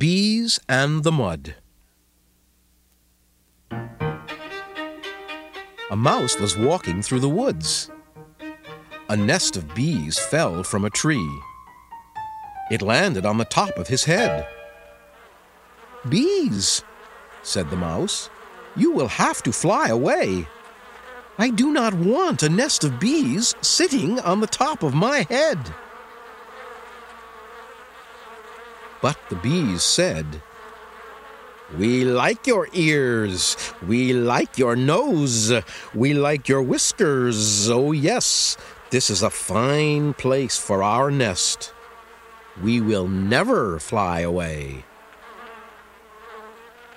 Bees and the Mud. A mouse was walking through the woods. A nest of bees fell from a tree. It landed on the top of his head. Bees, said the mouse, you will have to fly away. I do not want a nest of bees sitting on the top of my head. But the bees said, We like your ears, we like your nose, we like your whiskers. Oh, yes, this is a fine place for our nest. We will never fly away.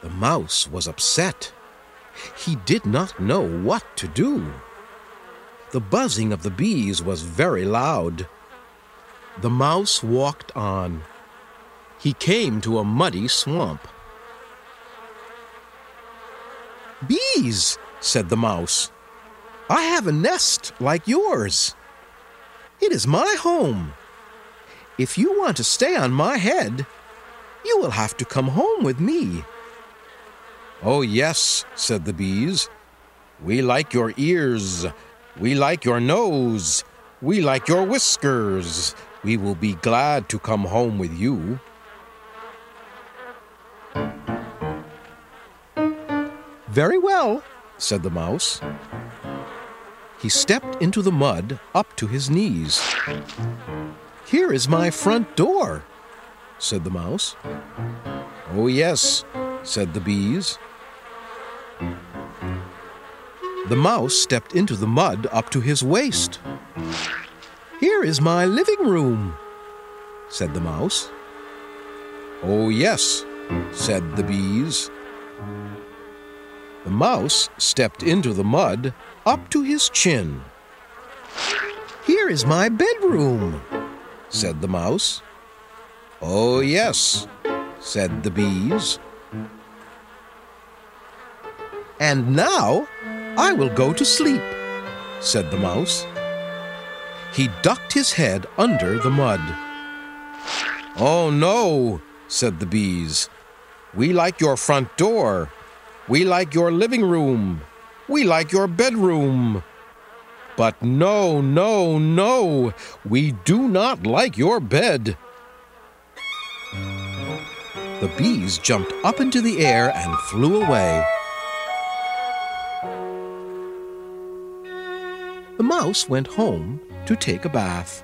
The mouse was upset. He did not know what to do. The buzzing of the bees was very loud. The mouse walked on. He came to a muddy swamp. Bees, said the mouse. I have a nest like yours. It is my home. If you want to stay on my head, you will have to come home with me. Oh, yes, said the bees. We like your ears. We like your nose. We like your whiskers. We will be glad to come home with you. Very well, said the mouse. He stepped into the mud up to his knees. Here is my front door, said the mouse. Oh, yes, said the bees. The mouse stepped into the mud up to his waist. Here is my living room, said the mouse. Oh, yes, said the bees. The mouse stepped into the mud up to his chin. Here is my bedroom, said the mouse. Oh, yes, said the bees. And now I will go to sleep, said the mouse. He ducked his head under the mud. Oh, no, said the bees. We like your front door. We like your living room. We like your bedroom. But no, no, no, we do not like your bed. The bees jumped up into the air and flew away. The mouse went home to take a bath.